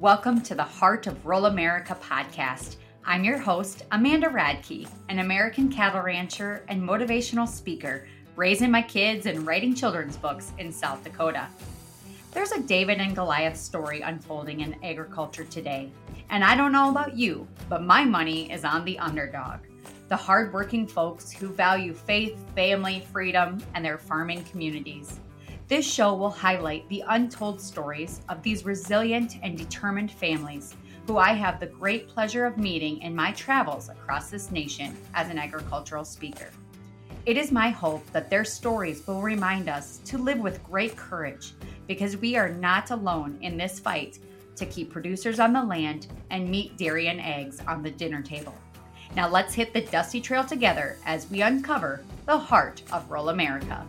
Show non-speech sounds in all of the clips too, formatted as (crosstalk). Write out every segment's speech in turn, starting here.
Welcome to the Heart of Rural America podcast. I'm your host, Amanda Radke, an American cattle rancher and motivational speaker, raising my kids and writing children's books in South Dakota. There's a David and Goliath story unfolding in agriculture today. And I don't know about you, but my money is on the underdog the hardworking folks who value faith, family, freedom, and their farming communities. This show will highlight the untold stories of these resilient and determined families who I have the great pleasure of meeting in my travels across this nation as an agricultural speaker. It is my hope that their stories will remind us to live with great courage because we are not alone in this fight to keep producers on the land and meat, dairy, and eggs on the dinner table. Now let's hit the dusty trail together as we uncover the heart of rural America.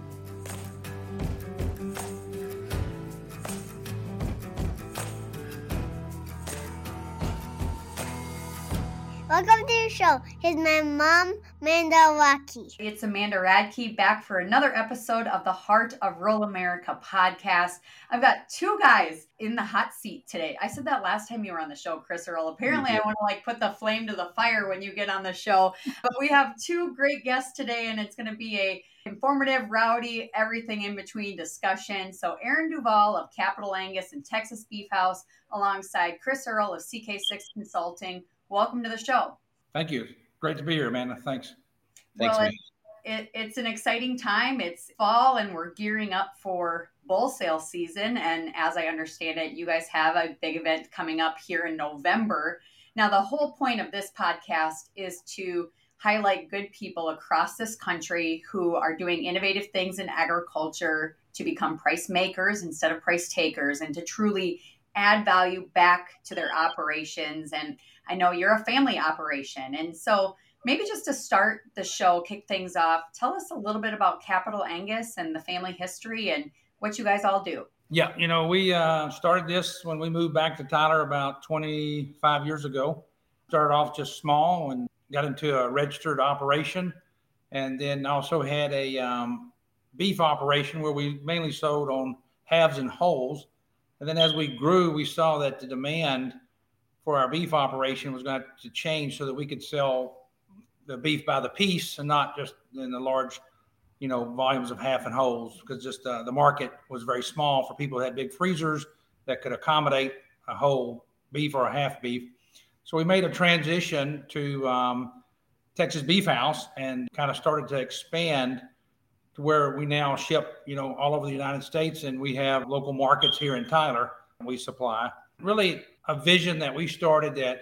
Welcome to the show. Here's my mom, Amanda Radke. It's Amanda Radke back for another episode of the Heart of Rural America podcast. I've got two guys in the hot seat today. I said that last time you were on the show, Chris Earl. Apparently, I want to like put the flame to the fire when you get on the show. But we have two great guests today, and it's going to be a informative, rowdy, everything in between discussion. So, Aaron DuVall of Capitol Angus and Texas Beefhouse, alongside Chris Earl of CK6 Consulting welcome to the show. Thank you. Great to be here, Amanda. Thanks. Thanks, well, it, it, it's an exciting time. It's fall, and we're gearing up for bull sale season. And as I understand it, you guys have a big event coming up here in November. Now, the whole point of this podcast is to highlight good people across this country who are doing innovative things in agriculture to become price makers instead of price takers and to truly add value back to their operations. And I know you're a family operation. And so maybe just to start the show, kick things off, tell us a little bit about Capitol Angus and the family history and what you guys all do. Yeah, you know, we uh, started this when we moved back to Tyler about 25 years ago. Started off just small and got into a registered operation, and then also had a um, beef operation where we mainly sold on halves and wholes. And then as we grew, we saw that the demand for our beef operation was going to change so that we could sell the beef by the piece and not just in the large, you know, volumes of half and wholes because just uh, the market was very small for people that had big freezers that could accommodate a whole beef or a half beef. So we made a transition to um, Texas Beefhouse and kind of started to expand to where we now ship, you know, all over the United States and we have local markets here in Tyler we supply. Really a vision that we started that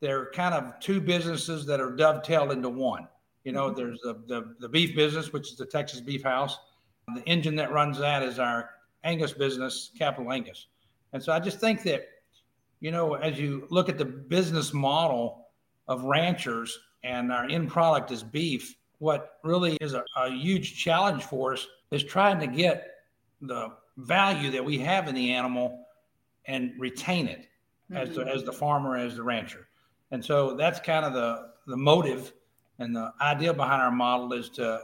they're kind of two businesses that are dovetailed into one. You know, mm-hmm. there's the, the, the beef business, which is the Texas Beefhouse. The engine that runs that is our Angus business, Capitol Angus. And so I just think that, you know, as you look at the business model of ranchers and our end product is beef, what really is a, a huge challenge for us is trying to get the value that we have in the animal and retain it mm-hmm. as, the, as the farmer, as the rancher. And so that's kind of the, the motive and the idea behind our model is to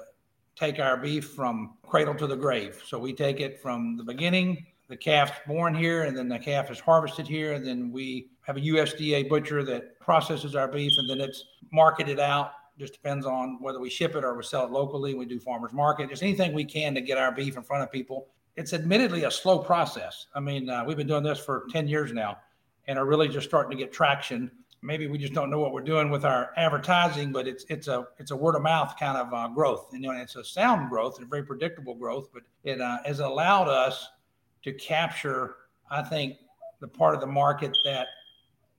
take our beef from cradle to the grave. So we take it from the beginning, the calf's born here, and then the calf is harvested here, and then we have a USDA butcher that processes our beef, and then it's marketed out. Just depends on whether we ship it or we sell it locally. We do farmers market. Just anything we can to get our beef in front of people. It's admittedly a slow process. I mean, uh, we've been doing this for 10 years now and are really just starting to get traction. Maybe we just don't know what we're doing with our advertising, but it's it's a it's a word of mouth kind of uh, growth. And, you know, it's a sound growth, a very predictable growth, but it uh, has allowed us to capture, I think, the part of the market that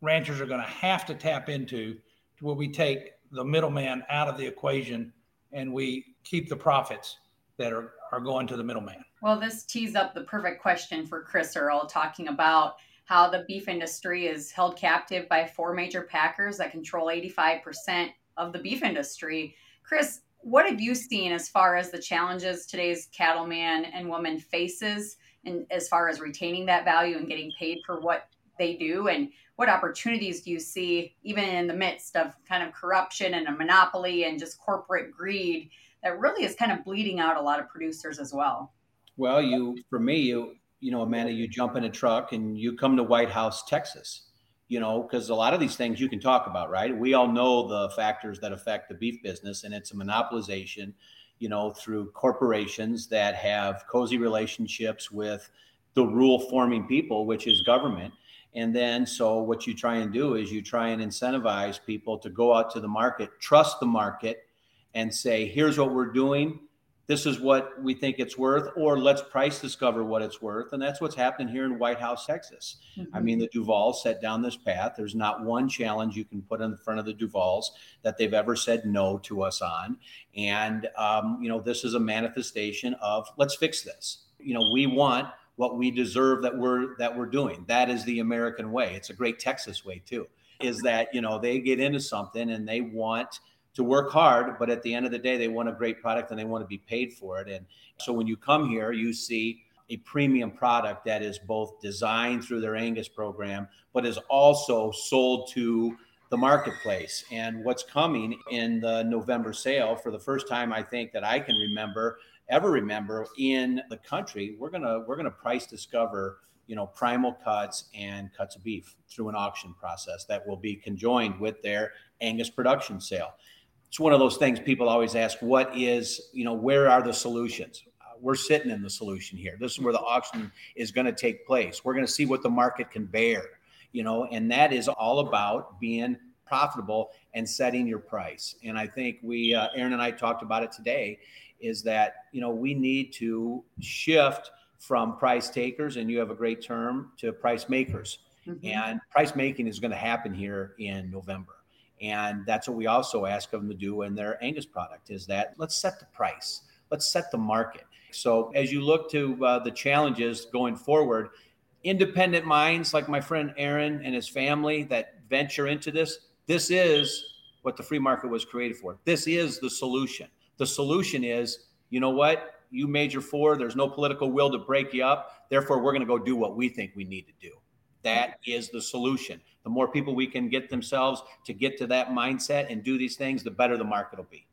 ranchers are going to have to tap into, to where we take the middleman out of the equation and we keep the profits that are, are going to the middleman. Well, this tees up the perfect question for Chris Earl, talking about how the beef industry is held captive by four major packers that control 85% of the beef industry. Chris, what have you seen as far as the challenges today's cattleman and woman faces and as far as retaining that value and getting paid for what they do and what opportunities do you see even in the midst of kind of corruption and a monopoly and just corporate greed that really is kind of bleeding out a lot of producers as well well you for me you you know, Amanda, you jump in a truck and you come to Whitehouse, Texas, you know, because a lot of these things you can talk about, right? We all know the factors that affect the beef business, and it's a monopolization, you know, through corporations that have cozy relationships with the rule forming people, which is government. And then, so what you try and do is you try and incentivize people to go out to the market, trust the market, and say, here's what we're doing this is what we think it's worth, or let's price discover what it's worth. And that's what's happening here in Whitehouse, Texas. Mm-hmm. I mean, the DuVall set down this path. There's not one challenge you can put in front of the DuValls that they've ever said no to us on. And, um, you know, this is a manifestation of let's fix this. You know, we want what we deserve that we're that we're doing. That is the American way. It's a great Texas way too. Is that you know they get into something and they want to work hard, but at the end of the day, they want a great product and they want to be paid for it. And so when you come here, you see a premium product that is both designed through their Angus program, but is also sold to the marketplace. And what's coming in the November sale for the first time, I think that I can remember, ever remember in the country, we're gonna we're gonna price discover you know primal cuts and cuts of beef through an auction process that will be conjoined with their Angus production sale it's one of those things people always ask what is you know where are the solutions? Uh, we're sitting in the solution here. This is where the auction is going to take place. We're going to see what the market can bear you know and that is all about being profitable and setting your price. And i think we uh, aaron and i talked about it today is that you know we need to shift from price takers and you have a great term to price makers. Mm-hmm. and price making is going to happen here in november and that's what we also ask them to do in their Angus product is that let's set the price, let's set the market. So as you look to uh, the challenges going forward, independent minds like my friend Aaron and his family that venture into this, this is what the free market was created for. This is the solution. The solution is, you know what? You major four, there's no political will to break you up. Therefore, we're going to go do what we think we need to do. That is the solution. The more people we can get themselves to get to that mindset and do these things, the better the market will be.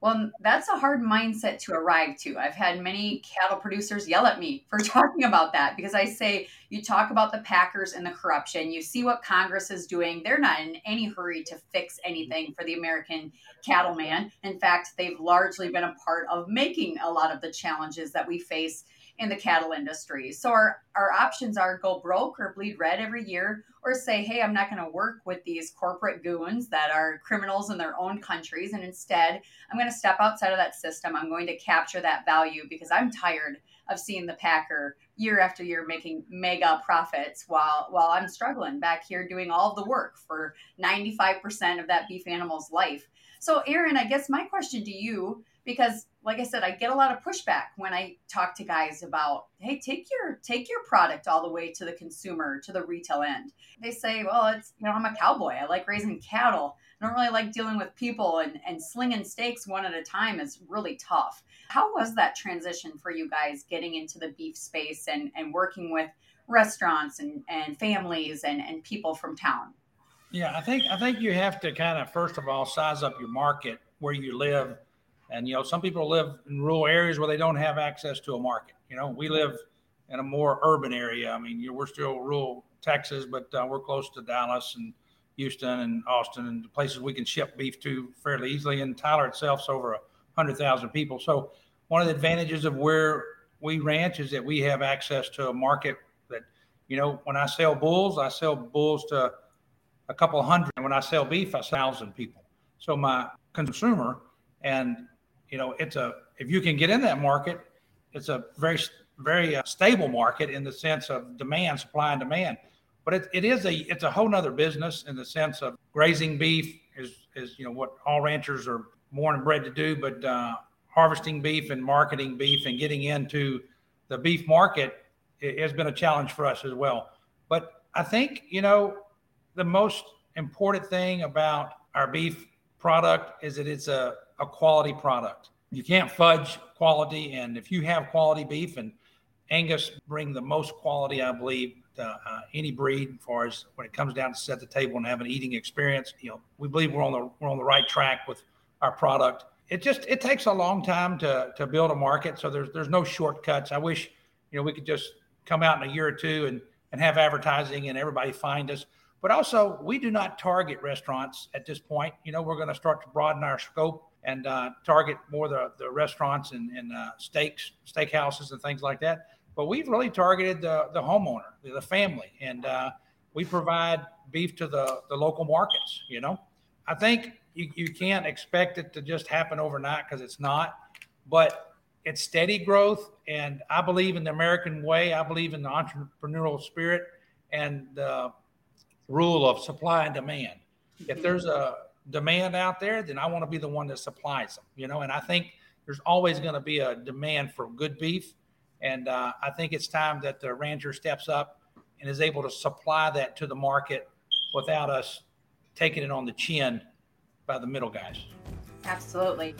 Well, that's a hard mindset to arrive to. I've had many cattle producers yell at me for (laughs) talking about that because I say, you talk about the packers and the corruption. You see what Congress is doing. They're not in any hurry to fix anything for the American cattleman. In fact, they've largely been a part of making a lot of the challenges that we face in the cattle industry. So our, our options are go broke or bleed red every year, or say, hey, I'm not going to work with these corporate goons that are criminals in their own countries. And instead, I'm going to step outside of that system. I'm going to capture that value because I'm tired of seeing the Packer year after year making mega profits while while I'm struggling back here doing all the work for 95% of that beef animal's life. So Aaron, I guess my question to you because like I said, I get a lot of pushback when I talk to guys about, hey, take your take your product all the way to the consumer, to the retail end. They say, well, it's you know, I'm a cowboy. I like raising cattle. I don't really like dealing with people and, and slinging steaks one at a time is really tough. How was that transition for you guys getting into the beef space and, and working with restaurants and, and families and, and people from town? Yeah, I think I think you have to kind of first of all size up your market where you live and you know, some people live in rural areas where they don't have access to a market. You know, we live in a more urban area. I mean, we're still rural Texas, but uh, we're close to Dallas and Houston and Austin and places we can ship beef to fairly easily. And Tyler itself's over a hundred thousand people. So one of the advantages of where we ranch is that we have access to a market that, you know, when I sell bulls, I sell bulls to a couple hundred. When I sell beef, I sell thousand people. So my consumer and you know, it's a if you can get in that market, it's a very very uh, stable market in the sense of demand, supply and demand. But it, it is a it's a whole nother business in the sense of grazing beef is is you know what all ranchers are born and bred to do, but uh, harvesting beef and marketing beef and getting into the beef market has been a challenge for us as well. But I think you know the most important thing about our beef product is that it's a a quality product. You can't fudge quality, and if you have quality beef, and Angus bring the most quality, I believe, uh, any breed, as far as when it comes down to set the table and have an eating experience. You know, we believe we're on the we're on the right track with our product. It just it takes a long time to to build a market, so there's there's no shortcuts. I wish you know we could just come out in a year or two and, and have advertising and everybody find us. But also, we do not target restaurants at this point. You know, we're going to start to broaden our scope and uh, target more the, the restaurants and, and uh, steaks, steakhouses, and things like that. But we've really targeted the, the homeowner, the family, and uh, we provide beef to the, the local markets. You know, I think you, you can't expect it to just happen overnight because it's not, but it's steady growth. And I believe in the American way. I believe in the entrepreneurial spirit and the rule of supply and demand. If there's a demand out there, then I want to be the one that supplies them, you know, and I think there's always going to be a demand for good beef. And uh, I think it's time that the rancher steps up and is able to supply that to the market without us taking it on the chin by the middle guys. Absolutely.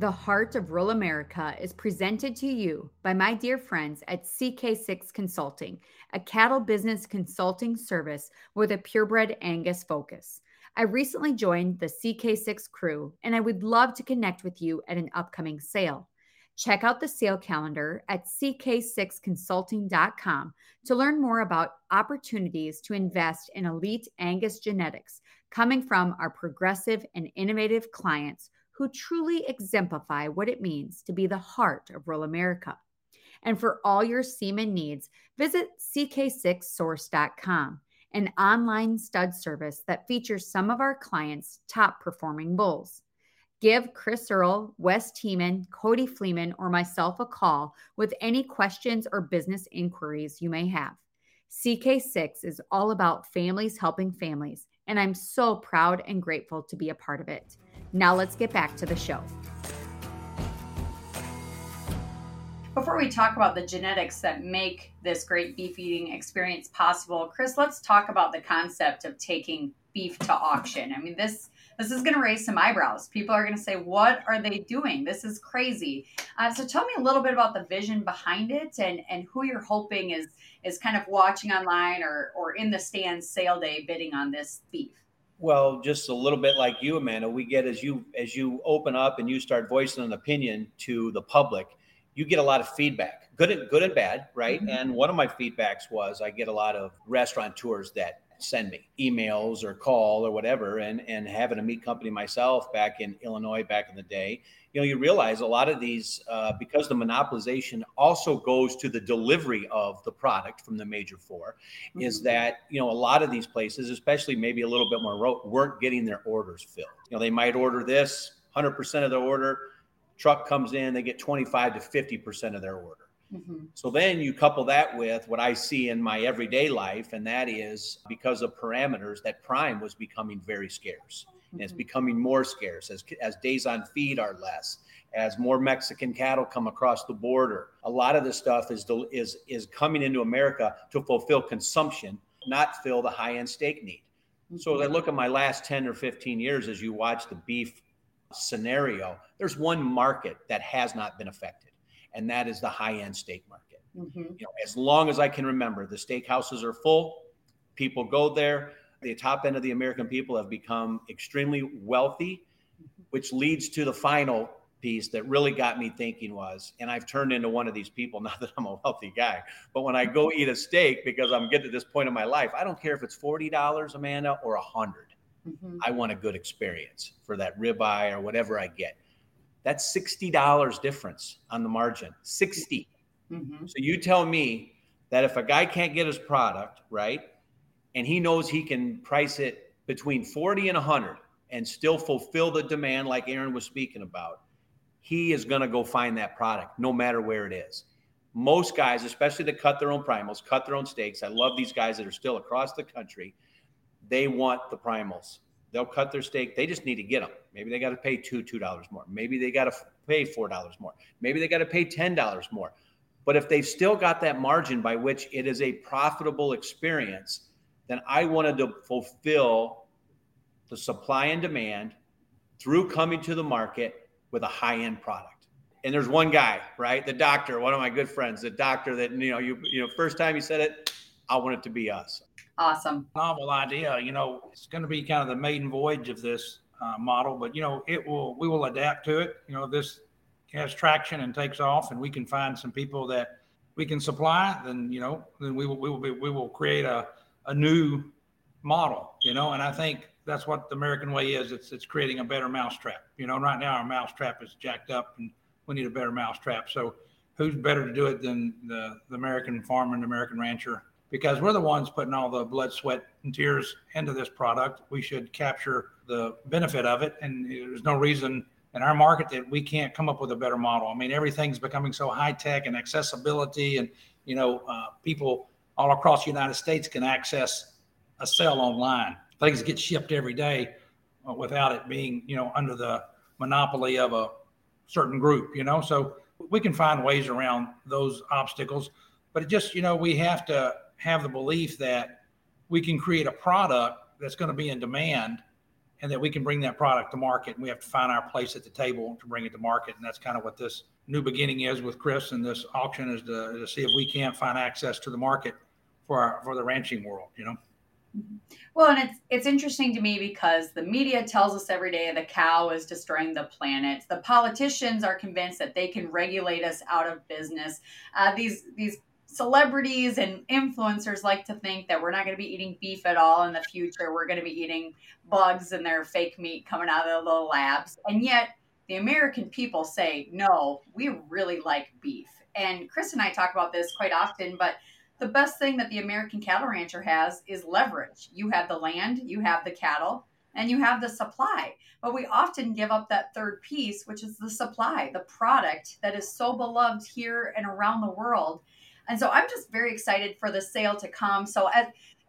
The Heart of Rural America is presented to you by my dear friends at CK6 Consulting, a cattle business consulting service with a purebred Angus focus. I recently joined the CK6 crew and I would love to connect with you at an upcoming sale. Check out the sale calendar at ck6consulting.com to learn more about opportunities to invest in elite Angus genetics coming from our progressive and innovative clients who truly exemplify what it means to be the heart of rural America. And for all your semen needs, visit ck6source.com, an online stud service that features some of our clients' top performing bulls. Give Chris Earl, Wes Teeman, Cody Fleeman, or myself a call with any questions or business inquiries you may have. CK6 is all about families helping families, and I'm so proud and grateful to be a part of it. Now let's get back to the show. Before we talk about the genetics that make this great beef eating experience possible, Chris, let's talk about the concept of taking beef to auction. I mean, this this is going to raise some eyebrows. People are going to say, "What are they doing? This is crazy." Uh, so, tell me a little bit about the vision behind it and and who you're hoping is is kind of watching online or or in the stands sale day bidding on this beef. Well, just a little bit like you, Amanda. We get as you as you open up and you start voicing an opinion to the public, you get a lot of feedback, good and good and bad, right? Mm-hmm. And one of my feedbacks was I get a lot of restaurateurs that send me emails or call or whatever and and having a meat company myself back in illinois back in the day you know you realize a lot of these uh, because the monopolization also goes to the delivery of the product from the major 4 mm-hmm. is that you know a lot of these places especially maybe a little bit more remote weren't getting their orders filled you know they might order this 100% of their order truck comes in they get 25 to 50% of their order Mm-hmm. So then you couple that with what I see in my everyday life, and that is because of parameters that prime was becoming very scarce. Mm-hmm. And it's mm-hmm. becoming more scarce as, as days on feed are less, as more Mexican cattle come across the border. A lot of this stuff is, is, is coming into America to fulfill consumption, not fill the high end steak need. Mm-hmm. So as I mm-hmm. look at my last 10 or 15 years, as you watch the beef scenario, there's one market that has not been affected and that is the high end steak market. Mm-hmm. You know, as long as I can remember, the steakhouses are full. People go there. The top end of the American people have become extremely wealthy, mm-hmm. which leads to the final piece that really got me thinking was, and I've turned into one of these people, (laughs) not that I'm a wealthy guy, but when I go eat a steak because I'm getting to this point in my life, I don't care if it's $40, Amanda, or a 100 mm-hmm. I want a good experience for that ribeye or whatever I get. That's $60 difference on the margin. 60. Mm-hmm. So you tell me that if a guy can't get his product, right, and he knows he can price it between 40 and 100 and still fulfill the demand like Aaron was speaking about, he is going to go find that product no matter where it is. Most guys, especially that cut their own primals, cut their own steaks. I love these guys that are still across the country. They want the primals. They'll cut their steak. They just need to get them. Maybe they got to pay two, two dollars more. Maybe they got to pay four dollars more. Maybe they got to pay ten dollars more. But if they've still got that margin by which it is a profitable experience, then I wanted to fulfill the supply and demand through coming to the market with a high-end product. And there's one guy, right? The doctor, one of my good friends, the doctor that you know, you you know, first time he said it, I want it to be us. Awesome. Novel idea. You know, it's going to be kind of the maiden voyage of this uh, model, but you know, it will. We will adapt to it. You know, this has traction and takes off, and we can find some people that we can supply, then you know, then we will we will be, we will create a a new model, you know. And I think that's what the American way is. It's it's creating a better mousetrap. You know, right now our mousetrap is jacked up, and we need a better mousetrap. So, who's better to do it than the the American farmer and American rancher? Because we're the ones putting all the blood, sweat, and tears into this product. We should capture the benefit of it, and there's no reason in our market that we can't come up with a better model. I mean, everything's becoming so high tech and accessibility, and you know, uh, people all across the United States can access a sale online. Things get shipped every day uh, without it being, you know, under the monopoly of a certain group. You know, so we can find ways around those obstacles, but it just, you know, we have to have the belief that we can create a product that's going to be in demand and that we can bring that product to market. And we have to find our place at the table to bring it to market. And that's kind of what this new beginning is with Chris and this auction is to, to see if we can't find access to the market for our, for the ranching world, you know? Well, and it's it's interesting to me because the media tells us every day the cow is destroying the planet. The politicians are convinced that they can regulate us out of business. Uh, these these celebrities and influencers like to think that we're not going to be eating beef at all in the future. We're going to be eating bugs and their fake meat coming out of the little labs. And yet, the American people say, no, we really like beef. And Chris and I talk about this quite often, but the best thing that the American cattle rancher has is leverage. You have the land, you have the cattle, and you have the supply. But we often give up that third piece, which is the supply, the product that is so beloved here and around the world. And so I'm just very excited for the sale to come. So, as,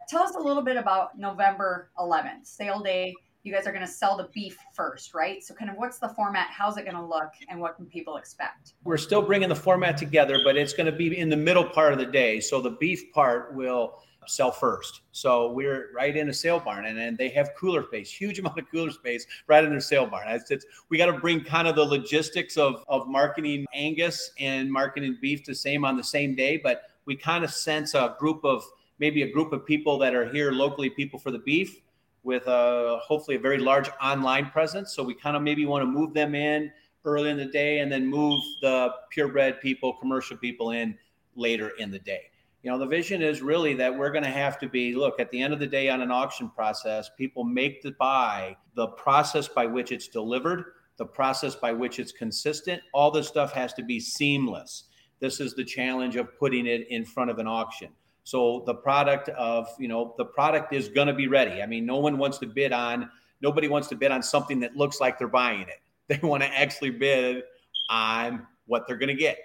tell us a little bit about November 11th, sale day. You guys are going to sell the beef first, right? So, kind of what's the format? How's it going to look? And what can people expect? We're still bringing the format together, but it's going to be in the middle part of the day. So, the beef part will sell first. So we're right in a sale barn and, and they have cooler space, huge (laughs) amount of cooler space right in their sale barn. It's, it's, we got to bring kind of the logistics of, of marketing Angus and marketing beef the same on the same day, but we kind of sense a group of maybe a group of people that are here locally, people for the beef with a, hopefully a very large online presence. So we kind of maybe want to move them in early in the day and then move the purebred people, commercial people in later in the day. You know, the vision is really that we're going to have to be look at the end of the day on an auction process, people make the buy, the process by which it's delivered, the process by which it's consistent, all this stuff has to be seamless. This is the challenge of putting it in front of an auction. So the product of, you know, the product is going to be ready. I mean, no one wants to bid on, nobody wants to bid on something that looks like they're buying it. (laughs) They want to actually bid on what they're going to get.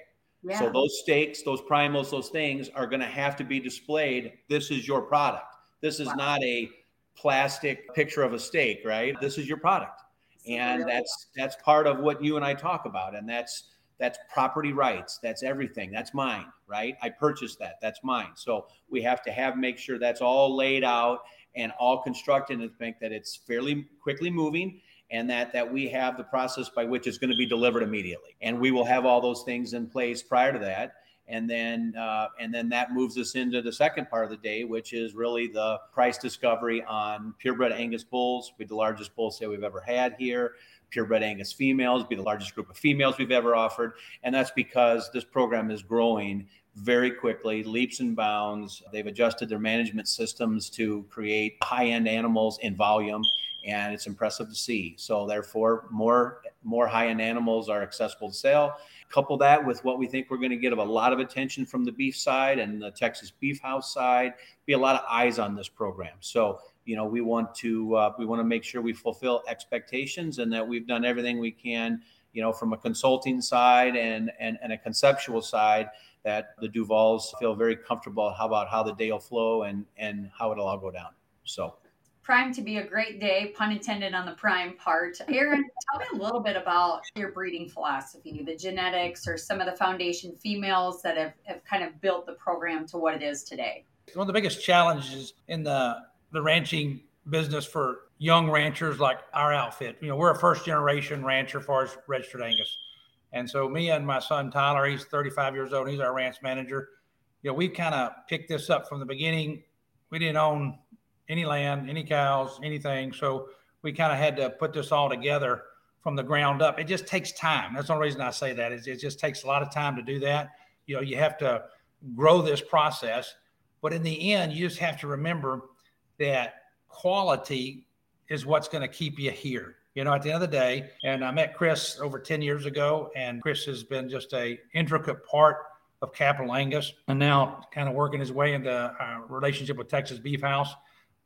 Yeah. So those stakes, those primals, those things are going to have to be displayed. This is your product. This is wow. not a plastic picture of a steak, right? This is your product. And that's that's part of what you and I talk about and that's that's property rights that's everything that's mine right i purchased that that's mine so we have to have make sure that's all laid out and all constructed and think that it's fairly quickly moving and that that we have the process by which it's going to be delivered immediately and we will have all those things in place prior to that and then uh, and then that moves us into the second part of the day which is really the price discovery on purebred angus bulls be the largest bull sale we've ever had here purebred Angus females, be the largest group of females we've ever offered. And that's because this program is growing very quickly, leaps and bounds. They've adjusted their management systems to create high end animals in volume. And it's impressive to see. So therefore, more more high end animals are accessible to sale. Couple that with what we think we're going to get of a lot of attention from the beef side and the Texas Beefhouse side. Be a lot of eyes on this program. So you know we want to uh, we want to make sure we fulfill expectations and that we've done everything we can you know from a consulting side and and, and a conceptual side that the DuValls feel very comfortable how about how the day will flow and and how it'll all go down so prime to be a great day pun intended on the prime part aaron tell me a little bit about your breeding philosophy the genetics or some of the foundation females that have, have kind of built the program to what it is today one of the biggest challenges in the the ranching business for young ranchers like our outfit. You know, we're a first generation rancher far as registered Angus. And so me and my son Tyler, he's 35 years old, he's our ranch manager. You know, we kind of picked this up from the beginning. We didn't own any land, any cows, anything. So we kind of had to put this all together from the ground up. It just takes time. That's the only reason I say that is it just takes a lot of time to do that. You know, you have to grow this process, but in the end, you just have to remember that quality is what's going to keep you here. You know, at the end of the day, and I met Chris over 10 years ago, and Chris has been just a intricate part of Capitol Angus and now kind of working his way into our relationship with Texas Beefhouse.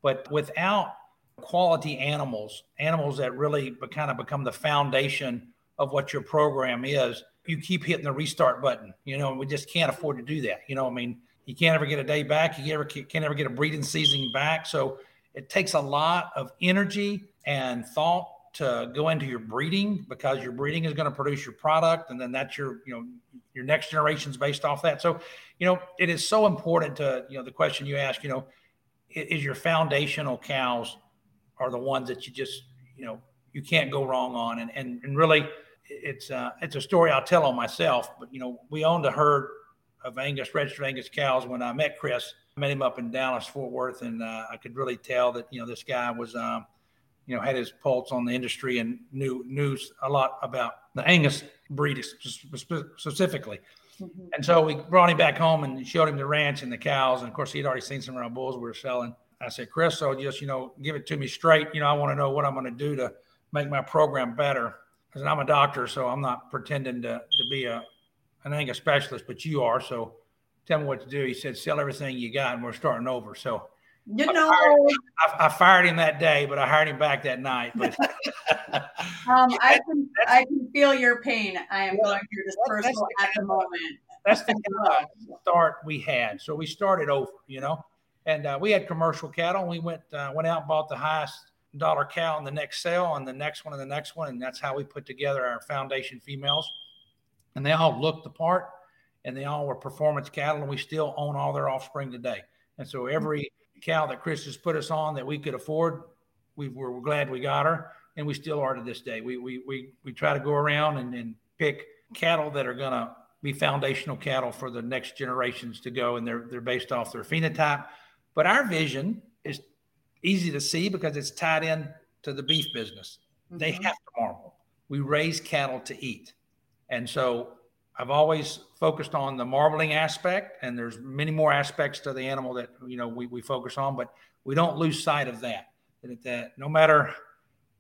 But without quality animals, animals that really be, kind of become the foundation of what your program is, you keep hitting the restart button. You know, we just can't afford to do that. You know, I mean, you can't ever get a day back. You ever can't ever get a breeding season back. So it takes a lot of energy and thought to go into your breeding because your breeding is going to produce your product, and then that's your you know your next generation is based off that. So, you know, it is so important to you know the question you ask. You know, is your foundational cows are the ones that you just you know you can't go wrong on. And and, and really it's uh, it's a story I'll tell on myself but you know we owned a herd of Angus registered Angus cows when I met Chris. I met him up in Dallas Fort Worth and uh, I could really tell that you know this guy was um, you know had his pulse on the industry and knew knew a lot about the Angus breed specifically mm-hmm. and so we brought him back home and showed him the ranch and the cows and of course he'd already seen some of our bulls we were selling I said, Chris, so just, you know, give it to me straight. You know, I want to know what I'm going to do to make my program better. Because I'm a doctor, so I'm not pretending to, to be a an Angus specialist, but you are. So tell me what to do. He said, sell everything you got and we're starting over. So you know, I fired, I, I fired him that day, but I hired him back that night. But (laughs) (laughs) um, I can I can feel your pain. I am going through this personal at the moment. That's the (laughs) kind of start we had. So we started over, you know. And uh, we had commercial cattle. We went uh, went out and bought the highest dollar cow in the next sale, and the next one, and the next one, and that's how we put together our foundation females. And they all looked the part, and they all were performance cattle, and we still own all their offspring today. And so every cow that Chris has put us on that we could afford, we were glad we got her, and we still are to this day. We we we we try to go around and, and pick cattle that are gonna be foundational cattle for the next generations to go, and they're they're based off their phenotype but our vision is easy to see because it's tied in to the beef business. Mm-hmm. They have to marble. We raise cattle to eat. And so I've always focused on the marbling aspect, and there's many more aspects to the animal that you know we, we focus on, but we don't lose sight of that. That, that no matter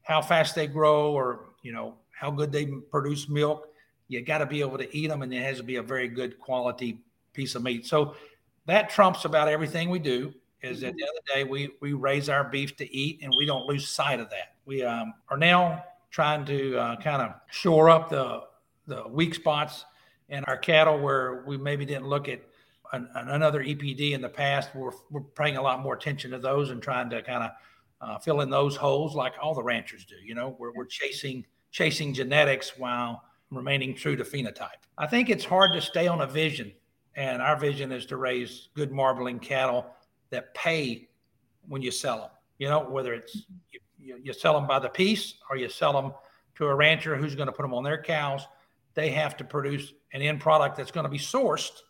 how fast they grow or you know how good they produce milk, you got to be able to eat them, and it has to be a very good quality piece of meat. So that trumps about everything we do is at the end of the day, we we raise our beef to eat, and we don't lose sight of that. We um, are now trying to uh, kind of shore up the the weak spots in our cattle where we maybe didn't look at an, another EPD in the past. We're we're paying a lot more attention to those and trying to kind of uh, fill in those holes like all the ranchers do. You know, we're we're chasing chasing genetics while remaining true to phenotype. I think it's hard to stay on a vision, and our vision is to raise good marbling cattle that pay when you sell them. You know, whether it's you, you, you sell them by the piece or you sell them to a rancher who's going to put them on their cows, they have to produce an end product that's going to be sourced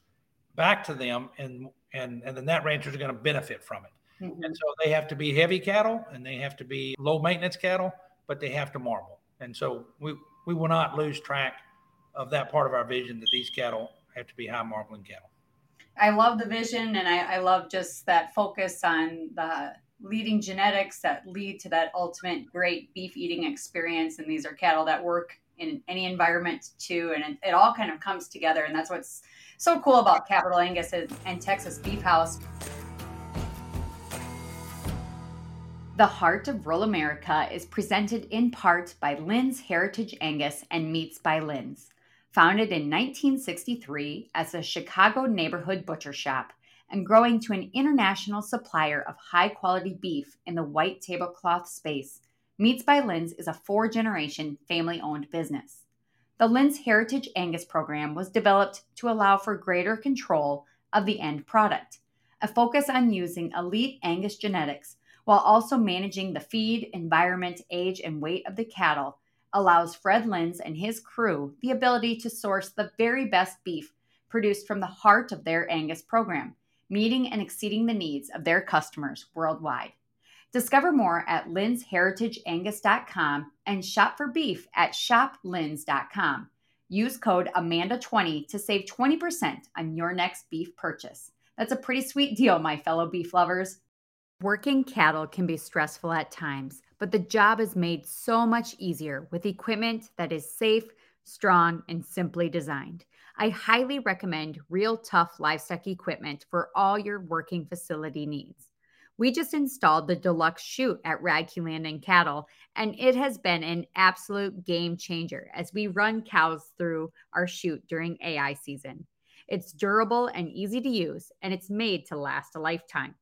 back to them, and and and then that rancher is going to benefit from it. Mm-hmm. And so they have to be heavy cattle and they have to be low maintenance cattle, but they have to marble. And so we we will not lose track of that part of our vision that these cattle have to be high marbling cattle. I love the vision and I, I love just that focus on the leading genetics that lead to that ultimate great beef eating experience. And these are cattle that work in any environment too. And it, it all kind of comes together. And that's what's so cool about Capitol Angus and Texas Beefhouse. The Heart of Rural America is presented in part by Linz Heritage Angus and Meats by Linz. Founded in 1963 as a Chicago neighborhood butcher shop and growing to an international supplier of high quality beef in the white tablecloth space, Meats by Linz is a four generation family owned business. The Linz Heritage Angus program was developed to allow for greater control of the end product, a focus on using elite Angus genetics while also managing the feed, environment, age, and weight of the cattle allows Fred Linz and his crew the ability to source the very best beef produced from the heart of their Angus program, meeting and exceeding the needs of their customers worldwide. Discover more at linzheritageangus.com and shop for beef at shoplinz.com. Use code Amanda20 to save 20% on your next beef purchase. That's a pretty sweet deal, my fellow beef lovers. Working cattle can be stressful at times, but the job is made so much easier with equipment that is safe, strong, and simply designed. I highly recommend Real Tuff livestock equipment for all your working facility needs. We just installed the deluxe chute at Radke Land and Cattle, and it has been an absolute game changer as we run cows through our chute during AI season. It's durable and easy to use, and it's made to last a lifetime.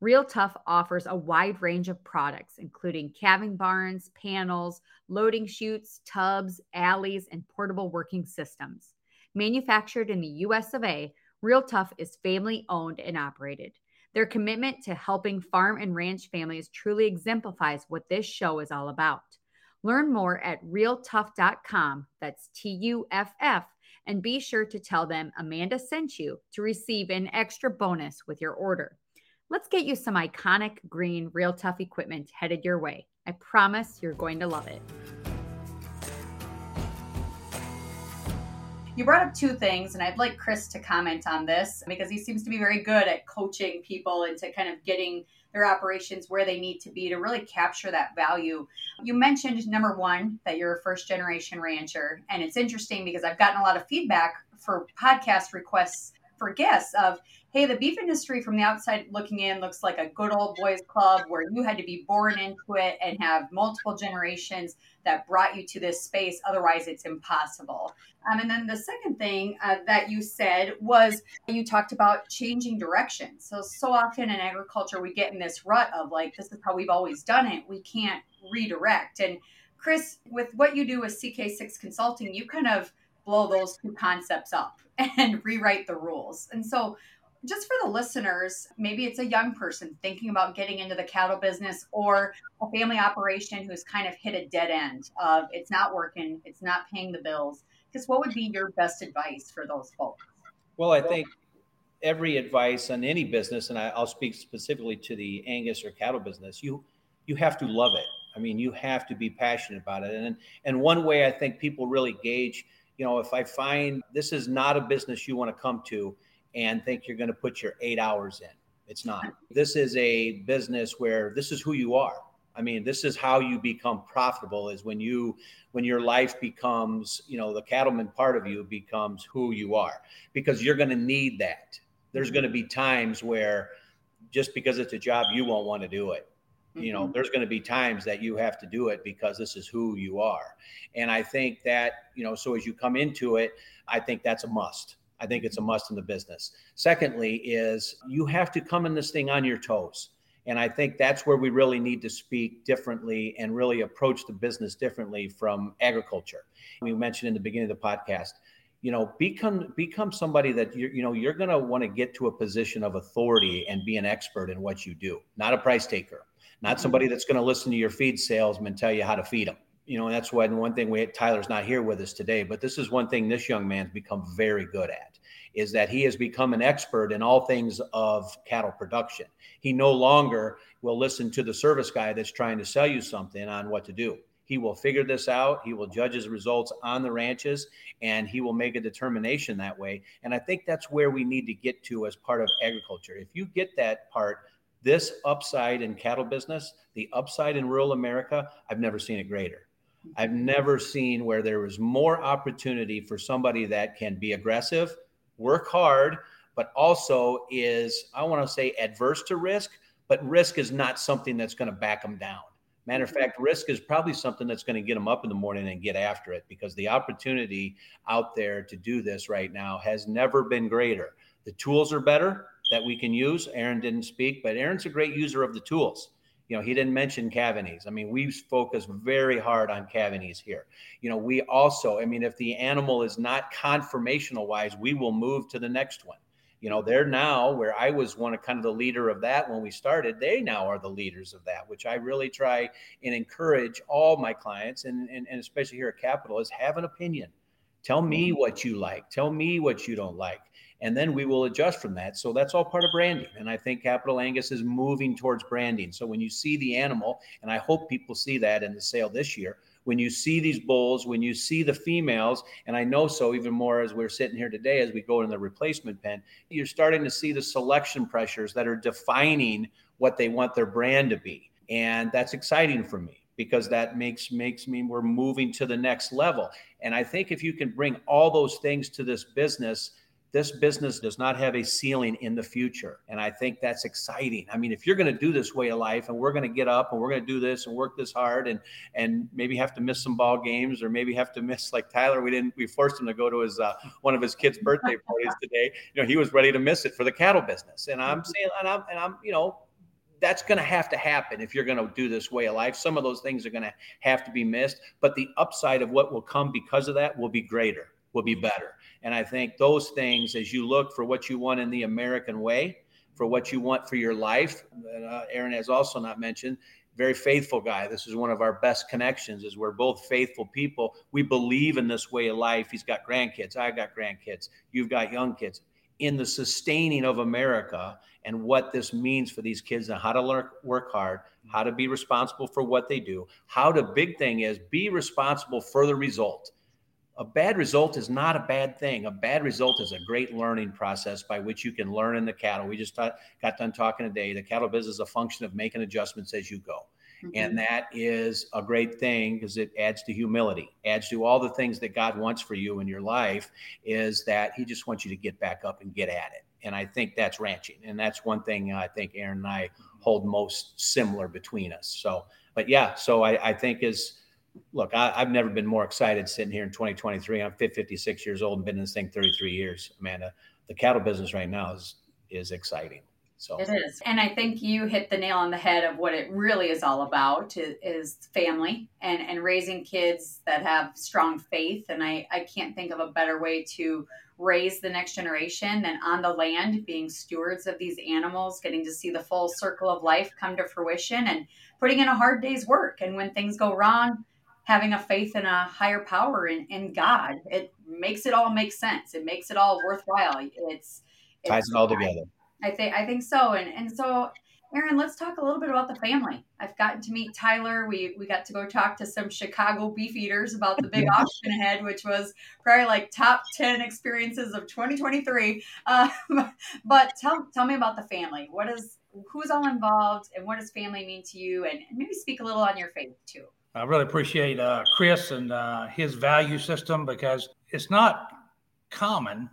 Real Tuff offers a wide range of products, including calving barns, panels, loading chutes, tubs, alleys, and portable working systems. Manufactured in the US of A, Real Tuff is family owned and operated. Their commitment to helping farm and ranch families truly exemplifies what this show is all about. Learn more at realtuff.com. That's T U F F. And be sure to tell them Amanda sent you to receive an extra bonus with your order. Let's get you some iconic green Real Tuff equipment headed your way. I promise you're going to love it. You brought up two things, and I'd like Chris to comment on this because he seems to be very good at coaching people into kind of getting their operations where they need to be to really capture that value. You mentioned number one, that you're a first generation rancher. And it's interesting because I've gotten a lot of feedback for podcast requests for guests of, hey, the beef industry from the outside looking in looks like a good old boys club where you had to be born into it and have multiple generations that brought you to this space. Otherwise, it's impossible. Um, and then the second thing uh, that you said was you talked about changing direction. So, so often in agriculture, we get in this rut of like, this is how we've always done it. We can't redirect. And Chris, with what you do with CK6 Consulting, you kind of blow those two concepts up (laughs) and rewrite the rules. And so, just for the listeners, maybe it's a young person thinking about getting into the cattle business or a family operation who's kind of hit a dead end of it's not working, it's not paying the bills. Because what would be your best advice for those folks? Well, I think every advice on any business, and I, will speak specifically to the Angus or cattle business, you you have to love it. I mean, you have to be passionate about it. And and one way I think people really gauge, you know, if I find this is not a business you want to come to, and think you're going to put your eight hours in. It's not. This is a business where this is who you are. I mean, this is how you become profitable is when you when your life becomes, you know, the cattleman part of you becomes who you are because you're going to need that. There's going to be times where just because it's a job you won't want to do it. You know, mm-hmm. there's going to be times that you have to do it because this is who you are. And I think that, you know, so as you come into it, I think that's a must I think it's a must in the business. Secondly, is you have to come in this thing on your toes. And I think that's where we really need to speak differently and really approach the business differently from agriculture. We mentioned in the beginning of the podcast, you know, become become somebody that you're, you know, you're going to want to get to a position of authority and be an expert in what you do, not a price taker, not somebody that's going to listen to your feed salesman tell you how to feed them you know, that's why one thing we had, Tyler's not here with us today, but this is one thing this young man's become very good at is that he has become an expert in all things of cattle production. He no longer will listen to the service guy that's trying to sell you something on what to do. He will figure this out. He will judge his results on the ranches and he will make a determination that way. And I think that's where we need to get to as part of agriculture. If you get that part, this upside in cattle business, the upside in rural America, I've never seen it greater. I've never seen where there was more opportunity for somebody that can be aggressive, work hard, but also is, I want to say, adverse to risk, but risk is not something that's going to back them down. Matter of mm-hmm. fact, risk is probably something that's going to get them up in the morning and get after it because the opportunity out there to do this right now has never been greater. The tools are better that we can use. Aaron didn't speak, but Aaron's a great user of the tools. You know, he didn't mention calving ease. I mean, we focus very hard on calving ease here. You know, we also, I mean, if the animal is not conformational wise, we will move to the next one. You know, they're now where I was one of kind of the leader of that when we started. They now are the leaders of that, which I really try and encourage all my clients and, and, and especially here at Capitol is have an opinion. Tell me mm-hmm. what you like. Tell me what you don't like and then we will adjust from that. So that's all part of branding. And I think Capitol Angus is moving towards branding. So when you see the animal, and I hope people see that in the sale this year, when you see these bulls, when you see the females, and I know so even more as we're sitting here today as we go in the replacement pen, you're starting to see the selection pressures that are defining what they want their brand to be. And that's exciting for me because that makes makes me we're moving to the next level. And I think if you can bring all those things to this business, this business does not have a ceiling in the future. And I think that's exciting. I mean, if you're going to do this way of life and we're going to get up and we're going to do this and work this hard and and maybe have to miss some ball games or maybe have to (laughs) miss like Tyler, we didn't we forced him to go to his uh, one of his kids' (laughs) birthday parties today. You know, he was ready to miss it for the cattle business. And I'm saying and I'm and I'm, you know, that's going to have to happen if you're going to do this way of life. Some of those things are going to have to be missed, but the upside of what will come because of that will be greater, will be better. And I think those things, as you look for what you want in the American way, for what you want for your life, uh, Aaron has also not mentioned, very faithful guy. This is one of our best connections. Is we're both faithful people. We believe in this way of life. He's got grandkids. I've got grandkids. You've got young kids. In the sustaining of America and what this means for these kids and how to learn, work hard, how to be responsible for what they do, how the big thing is be responsible for the result a bad result is not a bad thing. A bad result is a great learning process by which you can learn in the cattle. We just got done talking today. The cattle business is a function of making adjustments as you go. Mm-hmm. And that is a great thing because it adds to humility, adds to all the things that God wants for you in your life, is that He just wants you to get back up and get at it. And I think that's ranching. And that's one thing I think Aaron and I hold most similar between us. So, but yeah, so I, I think is look, I, have never been more excited sitting here in 2023. I'm 56 years old and been in this thing 33 years. Amanda, the cattle business right now is is exciting. So it is, and I think you hit the nail on the head of what it really is all about is family and and raising kids that have strong faith. And I I can't think of a better way to raise the next generation than on the land, being stewards of these animals, getting to see the full circle of life come to fruition, and putting in a hard day's work. And when things go wrong having a faith in a higher power in, in God. It makes it all make sense. It makes it all worthwhile. It's, it's ties it all together. I think I think so. And and so Aaron, let's talk a little bit about the family. I've gotten to meet Tyler. We we got to go talk to some Chicago beef eaters about the big (laughs) auction ahead, which was probably like top ten experiences of 2023. Um, (laughs) but tell tell me about the family. What is who's all involved, and what does family mean to you? And, and maybe speak a little on your faith too. I really appreciate uh, Chris and uh, his value system because it's not common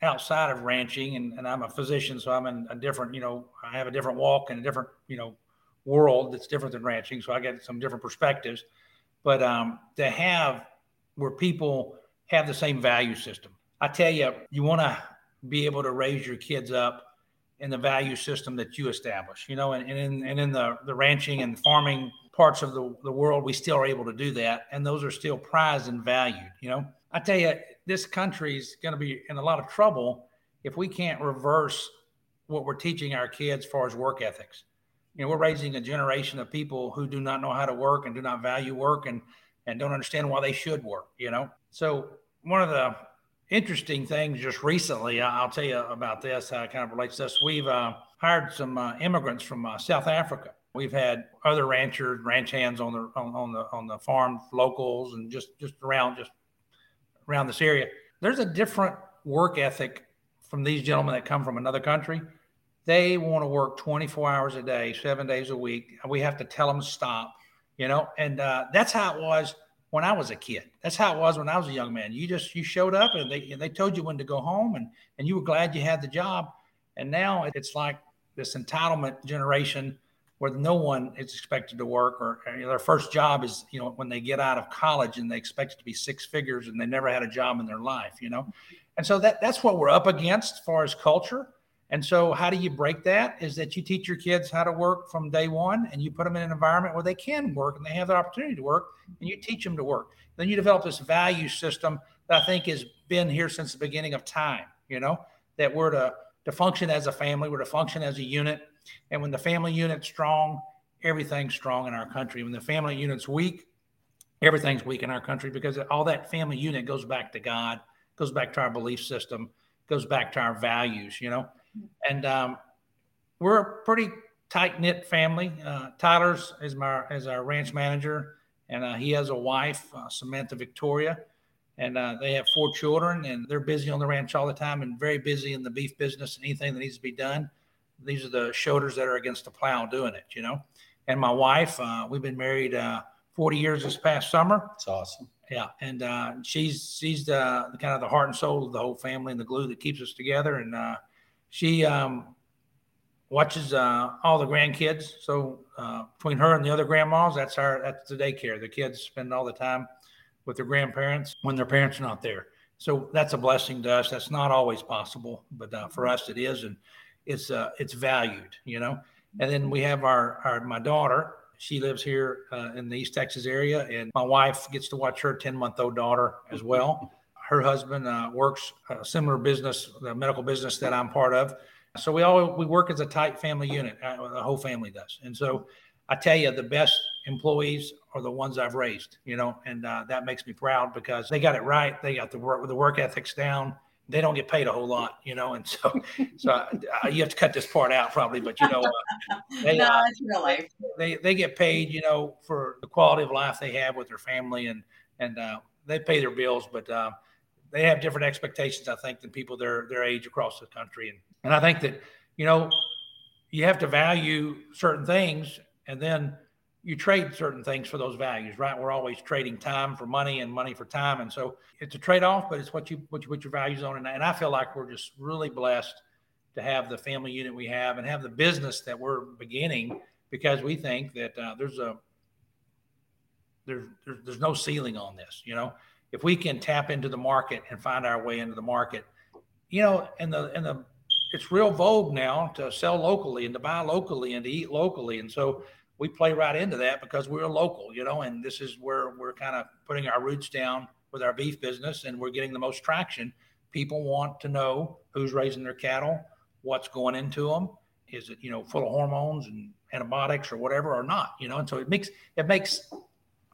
outside of ranching. And, and, I'm a physician, so I'm in a different, you know, I have a different walk and a different, you know, world that's different than ranching. So I get some different perspectives. But um, to have where people have the same value system, I tell you, you want to be able to raise your kids up in the value system that you establish, you know, and, and in, and in the, the ranching and farming parts of the, the world, we still are able to do that. And those are still prized and valued. You know, I tell you, this country is going to be in a lot of trouble if we can't reverse what we're teaching our kids as far as work ethics. You know, we're raising a generation of people who do not know how to work and do not value work and, and don't understand why they should work, you know? So, one of the interesting things just recently, I'll tell you about this, how it kind of relates to this. We've uh, hired some uh, immigrants from uh, South Africa We've had other ranchers, ranch hands on the on, on the on the farm, locals, and just just around just around this area. There's a different work ethic from these gentlemen that come from another country. They want to work 24 hours a day, seven days a week. We have to tell them to stop, you know, and uh, that's how it was when I was a kid. That's how it was when I was a young man. You just you showed up and they they told you when to go home, and and you were glad you had the job. And now it's like this entitlement generation where no one is expected to work or their first job is you know when they get out of college and they expect it to be six figures and they never had a job in their life you know? And so that that's what we're up against as far as culture. And so how do you break that is that you teach your kids how to work from day one and you put them in an environment where they can work and they have the opportunity to work and you teach them to work. Then you develop this value system that i think has been here since the beginning of time you know that we're to to function as a family we're to function as a unit and when the family unit's strong, everything's strong in our country. When the family unit's weak, everything's weak in our country because all that family unit goes back to God, goes back to our belief system, goes back to our values, you know. And um, we're a pretty tight knit family. Uh, Tyler's is my is our ranch manager, and uh, he has a wife, uh, Samantha Victoria, and uh, they have four children, and they're busy on the ranch all the time and very busy in the beef business. and Anything that needs to be done, these are the shoulders that are against the plow doing it, you know. And my wife, uh, we've been married uh, 40 years this past summer. It's awesome. Yeah, and uh, she's she's the, the, kind of the heart and soul of the whole family and the glue that keeps us together. And uh, she um, watches uh, all the grandkids. So uh, between her and the other grandmas, that's our that's the daycare. The kids spend all the time with their grandparents when their parents are not there. So that's a blessing to us. That's not always possible, but uh, for us it is, and it's uh, it's valued, you know. And then we have our our my daughter she lives here uh, in the East Texas area, and my wife gets to watch her 10 month old daughter as well. Her husband uh, works a similar business, the medical business that I'm part of. So we all we work as a tight family unit. Uh, the whole family does, and so I tell you, the best employees are the ones I've raised. You know, and uh, that makes me proud because they got it right. They got the work the work ethics down they don't get paid a whole lot, you know, and so (laughs) so uh, you have to cut this part out probably, but you know, uh, (laughs) they, no, uh, it's real life. They they get paid, you know, for the quality of life they have with their family, and and uh, they pay their bills, but uh, they have different expectations, I think, than people their their age across the country, and and I think that you know you have to value certain things, and then you trade certain things for those values, right? We're always trading time for money and money for time, and so it's a trade off, but it's what you what you put your values on. And, and I feel like we're just really blessed to have the family unit we have and have the business that we're beginning because we think that uh, there's a there's, there's there's no ceiling on this. You know, if we can tap into the market and find our way into the market, you know, and the and the it's real vogue now to sell locally and to buy locally and to eat locally, and so we play right into that because we're local, you know, and this is where we're kind of putting our roots down with our beef business and we're getting the most traction. People want to know who's raising their cattle, what's going into them. Is it, you know, full of hormones and antibiotics or whatever or not, you know? And so it makes it makes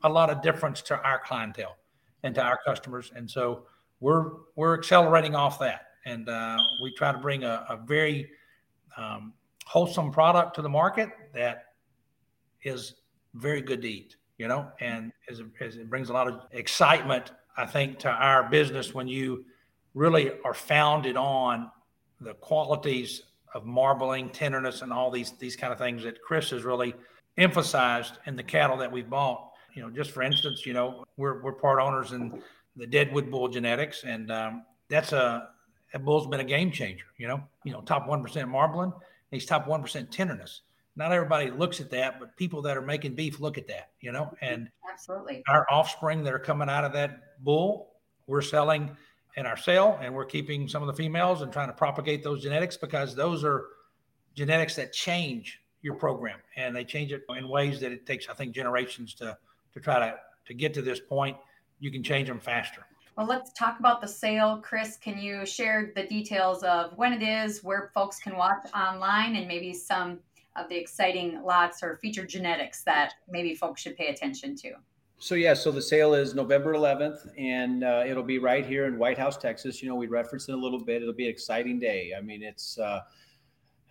a lot of difference to our clientele and to our customers. And so we're we're accelerating off that. And uh, we try to bring a, a very um, wholesome product to the market that is very good to eat, you know, and as, as it brings a lot of excitement, I think, to our business when you really are founded on the qualities of marbling, tenderness, and all these these kind of things that Chris has really emphasized in the cattle that we've bought. You know, just for instance, you know, we're we're part owners in the Deadwood Bull genetics, and um, that's a that bull's been a game changer. You know, you know, top one percent marbling, he's top one percent tenderness not everybody looks at that, but people that are making beef look at that, you know, mm-hmm. and absolutely our offspring that are coming out of that bull, we're selling in our sale and we're keeping some of the females and trying to propagate those genetics because those are genetics that change your program and they change it in ways that it takes, I think, generations to, to try to, to get to this point. You can change them faster. Well, let's talk about the sale. Chris, can you share the details of when it is, where folks can watch online, and maybe some of the exciting lots or featured genetics that maybe folks should pay attention to? So yeah, so the sale is November 11th, and uh, it'll be right here in Whitehouse, Texas. You know, we referenced it a little bit. It'll be an exciting day. I mean, it's uh,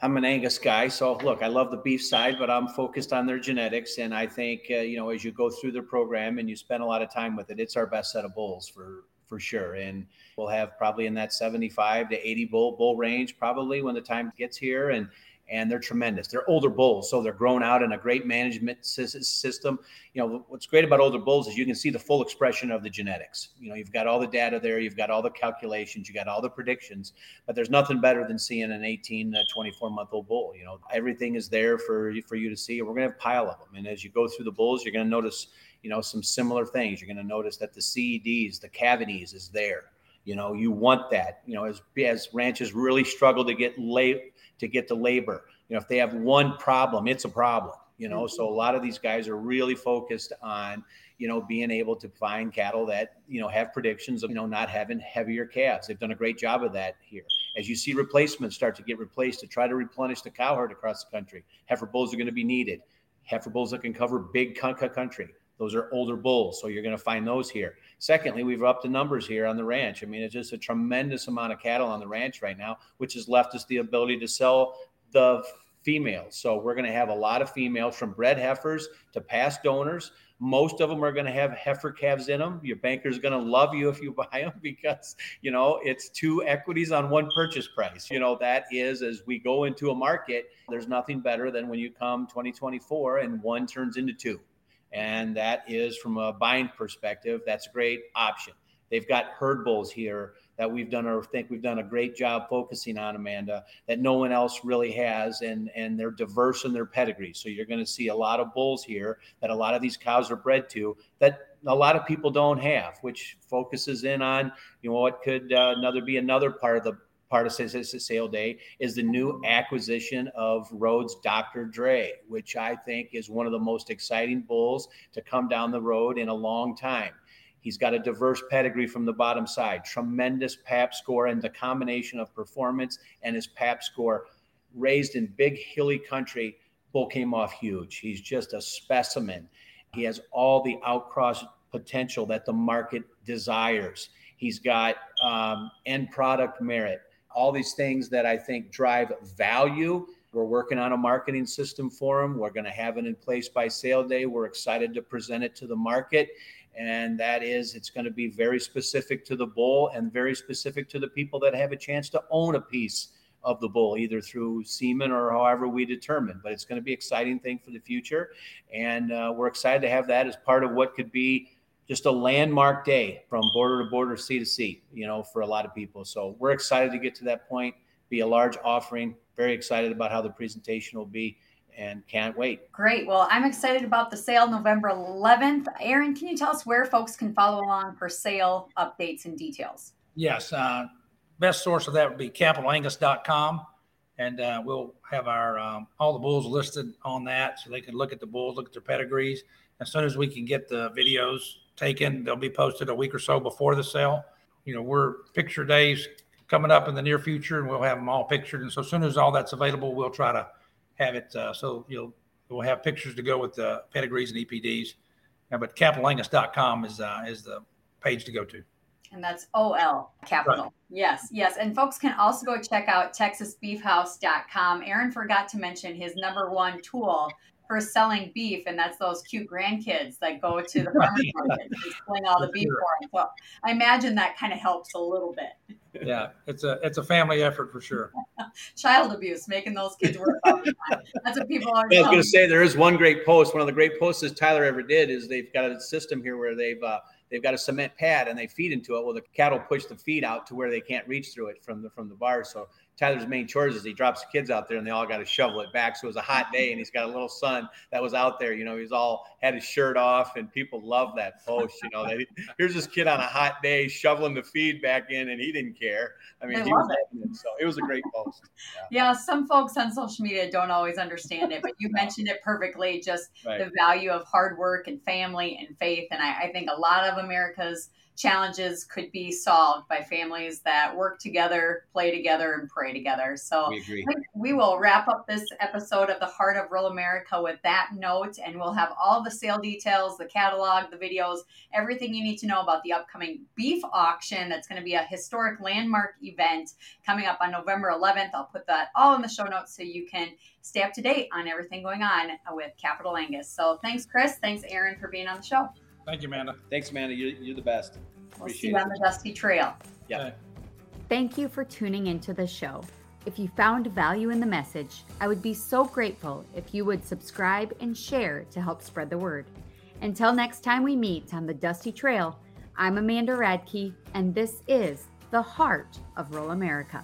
I'm an Angus guy, so look, I love the beef side, but I'm focused on their genetics, and I think uh, you know as you go through their program and you spend a lot of time with it, it's our best set of bulls for for sure. And we'll have probably in that 75 to 80 bull bull range probably when the time gets here, and and they're tremendous. They're older bulls, so they're grown out in a great management system. You know, what's great about older bulls is you can see the full expression of the genetics. You know, you've got all the data there, you've got all the calculations, you got all the predictions, but there's nothing better than seeing an 18, uh, 24 month old bull. You know, everything is there for for you to see. We're gonna have a pile of them. And as you go through the bulls, you're gonna notice, you know, some similar things. You're gonna notice that the CEDs, the calving ease is there. You know, you want that. You know, as as ranches really struggle to get late to get the labor. You know, if they have one problem, it's a problem. You know, mm-hmm. so a lot of these guys are really focused on, you know, being able to find cattle that, you know, have predictions of, you know, not having heavier calves. They've done a great job of that here. As you see replacements start to get replaced to try to replenish the cow herd across the country, heifer bulls are going to be needed. Heifer bulls that can cover big country Those are older bulls, so you're going to find those here. Secondly, we've upped the numbers here on the ranch. I mean, it's just a tremendous amount of cattle on the ranch right now, which has left us the ability to sell the females. So we're going to have a lot of females from bred heifers to past donors. Most of them are going to have heifer calves in them. Your banker's going to love you if you (laughs) buy them because, you know, it's two equities on one purchase price. You know, that is as we go into a market, there's nothing better than when you come 2024 and one turns into two. And that is from a buying perspective, that's a great option. They've got herd bulls here that we've done or think we've done a great job focusing on, Amanda, that no one else really has, and and they're diverse in their pedigree. So you're going to see a lot of bulls here that a lot of these cows are bred to that a lot of people don't have, which focuses in on you know what could uh, another be another part of the part of sale day is the new acquisition of Rhodes Dr. Dre, which I think is one of the most exciting bulls to come down the road in a long time. He's got a diverse pedigree from the bottom side, tremendous PAP score, and the combination of performance and his PAP score, raised in big hilly country, bull came off huge. He's just a specimen. He has all the outcross potential that the market desires. He's got um, end product merit, all these things that I think drive value. We're working on a marketing system for them. We're going to have it in place by sale day. We're excited to present it to the market and that is it's going to be very specific to the bull and very specific to the people that have a chance to own a piece of the bull either through semen or however we determine but it's going to be exciting thing for the future and uh, we're excited to have that as part of what could be just a landmark day from border to border sea to sea you know for a lot of people so we're excited to get to that point be a large offering very excited about how the presentation will be and can't wait. Great. Well, I'm excited about the sale November 11th. Aaron, can you tell us where folks can follow along for sale updates and details? Yes. Uh, best source of that would be capitolangus.com. And uh, we'll have our um, all the bulls listed on that so they can look at the bulls, look at their pedigrees. As soon as we can get the videos taken, they'll be posted a week or so before the sale. You know, we're picture days coming up in the near future, and we'll have them all pictured. And so, as soon as all that's available, we'll try to have it uh, so you'll we'll have pictures to go with the pedigrees and EPDs. But capitolangus.com is uh, is the page to go to. And that's OL capital. Right. Yes, yes. And folks can also go check out texasbeefhouse.com. Aaron forgot to mention his number one tool for selling beef, and that's those cute grandkids that go to the (laughs) farmer's market and display all the beef for them. So I imagine that kind of helps a little bit. Yeah, it's a it's a family effort for sure. (laughs) Child abuse, making those kids work. That's what people are. I was going to say there is one great post. One of the great posts that Tyler ever did is they've got a system here where they've uh, they've got a cement pad and they feed into it. Well, the cattle push the feed out to where they can't reach through it from the from the bar. So Tyler's main chores is he drops the kids out there and they all got to shovel it back. So it was a hot day and he's got a little son that was out there. You know, he's all had his shirt off and people love that post. You know, that he, here's this kid on a hot day shoveling the feed back in and he didn't care. I mean, I he was it. it. So it was a great post. Yeah. yeah. some folks on social media don't always understand it, but you (laughs) mentioned it perfectly. Just right. the value of hard work and family and faith. And I, I think a lot of America's challenges could be solved by families that work together, play together, and pray together. So we, we, will wrap up this episode of the Heart of Rural America with that note, and we'll have all the sale details, the catalog, the videos, everything you need to know about the upcoming beef auction. That's going to be a historic landmark event coming up on November 11th. I'll put that all in the show notes so you can stay up to date on everything going on with Capitol Angus. So thanks, Chris. Thanks, Aaron, for being on the show. Thank you, Amanda. Thanks, Amanda. You're, you're the best. We'll see you on the Dusty Trail. Yeah. Thank you for tuning into the show. If you found value in the message, I would be so grateful if you would subscribe and share to help spread the word. Until next time we meet on the Dusty Trail, I'm Amanda Radke, and this is the heart of Rural America.